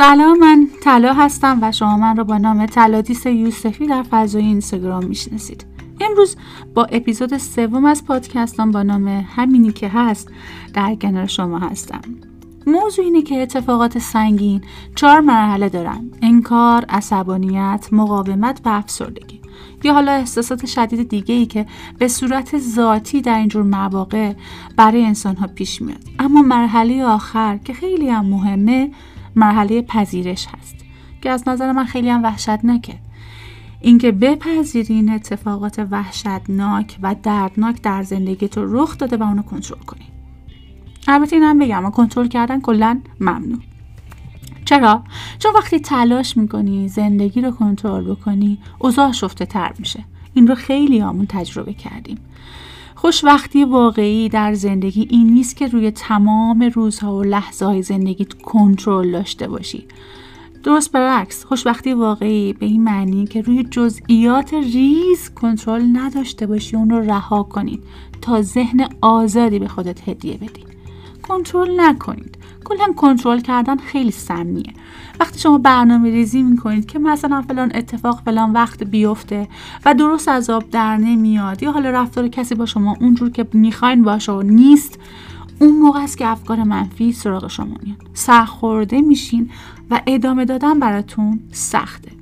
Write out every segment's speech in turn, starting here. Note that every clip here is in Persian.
سلام من طلا هستم و شما من رو با نام تلادیس یوسفی در فضای اینستاگرام می‌شناسید. امروز با اپیزود سوم از پادکستم با نام همینی که هست در کنار شما هستم. موضوع اینه که اتفاقات سنگین چهار مرحله دارن انکار، عصبانیت، مقاومت و افسردگی. یا حالا احساسات شدید دیگه ای که به صورت ذاتی در اینجور مواقع برای انسان ها پیش میاد. اما مرحله آخر که خیلی هم مهمه مرحله پذیرش هست که از نظر من خیلی هم وحشتناکه. اینکه بپذیرین اتفاقات وحشتناک و دردناک در زندگی تو رخ داده و اونو کنترل کنی البته اینم بگم کنترل کردن کلا ممنوع. چرا؟ چون وقتی تلاش می‌کنی زندگی رو کنترل بکنی اوضاع شفته تر میشه. این رو خیلی آمون تجربه کردیم. خوشوقتی واقعی در زندگی این نیست که روی تمام روزها و لحظه های زندگی کنترل داشته باشی. درست برعکس خوشبختی واقعی به این معنی که روی جزئیات ریز کنترل نداشته باشی اون رو رها کنید تا ذهن آزادی به خودت هدیه بدی. کنترل نکنید. کلا کنترل کردن خیلی سمیه. وقتی شما برنامه ریزی می‌کنید که مثلا فلان اتفاق فلان وقت بیفته و درست از آب در نمیاد یا حالا رفتار کسی با شما اونجور که می‌خواین باشه و نیست اون موقع است که افکار منفی سراغ شما میاد. سرخورده میشین و ادامه دادن براتون سخته.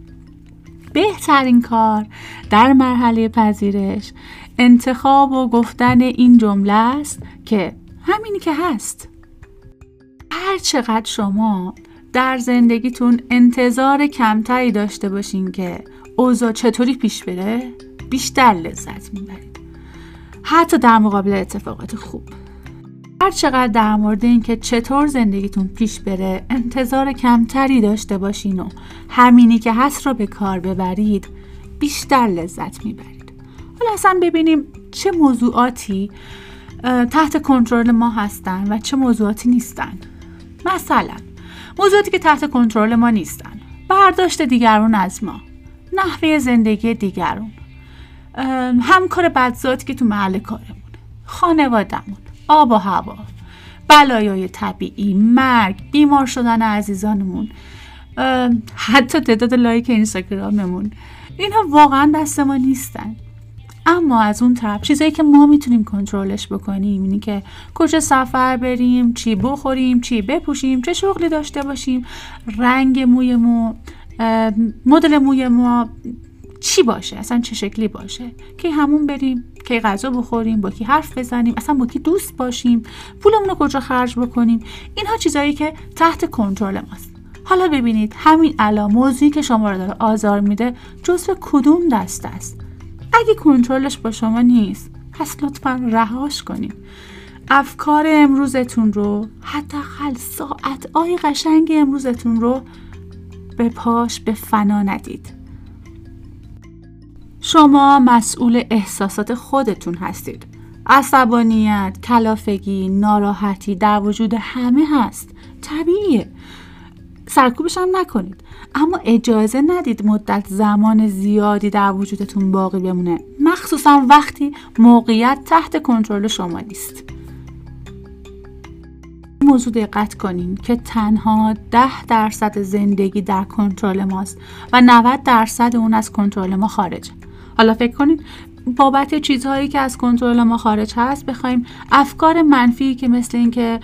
بهترین کار در مرحله پذیرش انتخاب و گفتن این جمله است که همینی که هست. هر چقدر شما در زندگیتون انتظار کمتری داشته باشین که اوضاع چطوری پیش بره بیشتر لذت می‌برید. حتی در مقابل اتفاقات خوب. هر چقدر در مورد اینکه چطور زندگیتون پیش بره انتظار کمتری داشته باشین و همینی که هست رو به کار ببرید بیشتر لذت می‌برید. حالا اصلا ببینیم چه موضوعاتی تحت کنترل ما هستن و چه موضوعاتی نیستن. مثلا موضوعاتی که تحت کنترل ما نیستن. برداشت دیگرون از ما. نحوه زندگی دیگرون همکار بدذاتی که تو محل کارمون. خانوادمون آب و هوا. بلایای طبیعی مرگ بیمار شدن عزیزانمون. حتی تعداد لایک اینستاگراممون. اینها واقعا دست ما نیستن. اما از اون طرف چیزایی که ما می‌تونیم کنترلش بکنیم اینی که کجا سفر بریم چی بخوریم چی بپوشیم چه شغلی داشته باشیم رنگ موی مو مدل موی ما چی باشه اصلا چه شکلی باشه؟ که همون بریم که غذا بخوریم با کی حرف بزنیم اصلا با کی دوست باشیم پولمون رو کجا خرج بکنیم؟ اینها چیزایی که تحت کنترل ماست. حالا ببینید همین الان موضوعی که شما رو داره آزار میده جزو کدوم دست است؟ اگه کنترلش با شما نیست پس لطفا رهاش کنید. افکار امروزتون رو حداقل ساعت آی قشنگ امروزتون رو به پاش به فنا ندید. شما مسئول احساسات خودتون هستید. عصبانیت، کلافگی، ناراحتی در وجود همه هست. طبیعیه. سرکوبش هم نکنید. اما اجازه ندید مدت زمان زیادی در وجودتون باقی بمونه. مخصوصا وقتی موقعیت تحت کنترل شما نیست. موضوع دقت کنیم که تنها ده درصد زندگی در کنترل ماست و 90 درصد اون از کنترل ما خارجه. حالا فکر کنید بابت چیزهایی که از کنترل ما خارج هست بخوایم افکار منفی که مثل اینکه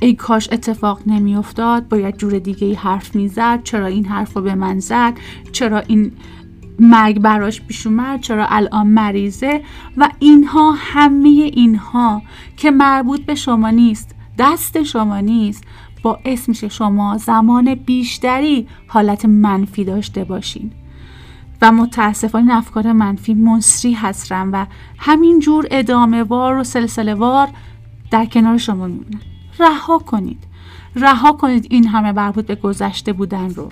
ای کاش اتفاق نمیافتاد باید جور دیگه ای حرف می‌زد چرا این حرف رو به من زد؟ چرا این مرگ براش پیش اومد؟ چرا الان مریضه؟ و اینها همه اینها که مربوط به شما نیست دست شما نیست باعث میشه شما زمان بیشتری حالت منفی داشته باشین. و متاسفانه این افکار منفی منصری هستن و همین جور ادامه وار و سلسله وار در کنار شما میمونن رها کنید. رها کنید این همه مربوط به گذشته بودن رو.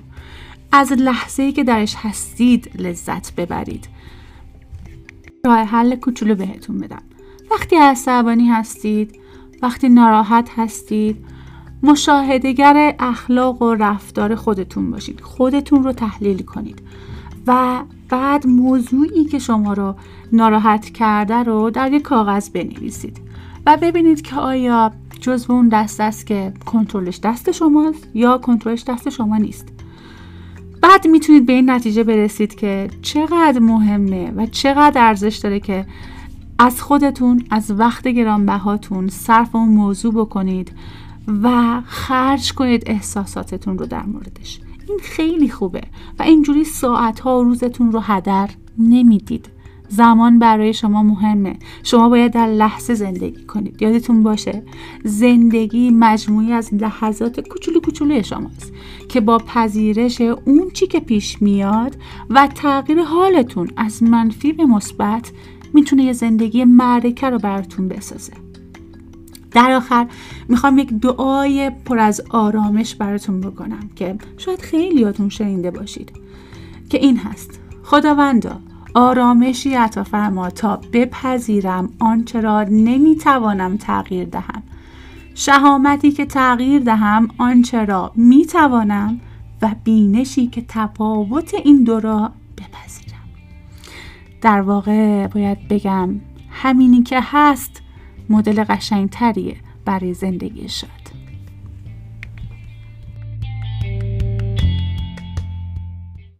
از لحظه ای که درش هستید لذت ببرید. راه حل کوچولو بهتون بدم. وقتی عصبانی هستید وقتی ناراحت هستید مشاهدگر اخلاق و رفتار خودتون باشید. خودتون رو تحلیل کنید. و بعد موضوعی که شما رو ناراحت کرده رو در یک کاغذ بنویسید و ببینید که آیا جزو اون دست است که کنترلش دست شماست یا کنترلش دست شما نیست. بعد می‌تونید به این نتیجه برسید که چقدر مهمه و چقدر ارزش داره که از خودتون از وقت گرانبهاتون صرف اون موضوع بکنید و خرج کنید احساساتتون رو در موردش. این خیلی خوبه و اینجوری ساعت ها روزتون رو هدر نمی‌دید. زمان برای شما مهمه. شما باید در لحظه زندگی کنید. یادتون باشه زندگی مجموعی از لحظات کوچولو کوچولوی شماست که با پذیرش اون چی که پیش میاد و تغییر حالتون از منفی به مثبت می‌تونه یه زندگی معرکه رو براتون بسازه. در آخر می‌خوام یک دعای پر از آرامش براتون بکنم که شاید خیلیاتون شنیده باشید که این هست. خداوندا آرامشی عطا فرما تا بپذیرم آنچه را نمی‌توانم تغییر دهم. شهامتی که تغییر دهم آنچه را می‌توانم و بینشی که تفاوت این دو را بپذیرم. در واقع باید بگم همینی که هست مدل قشنگتریه برای زندگی شاد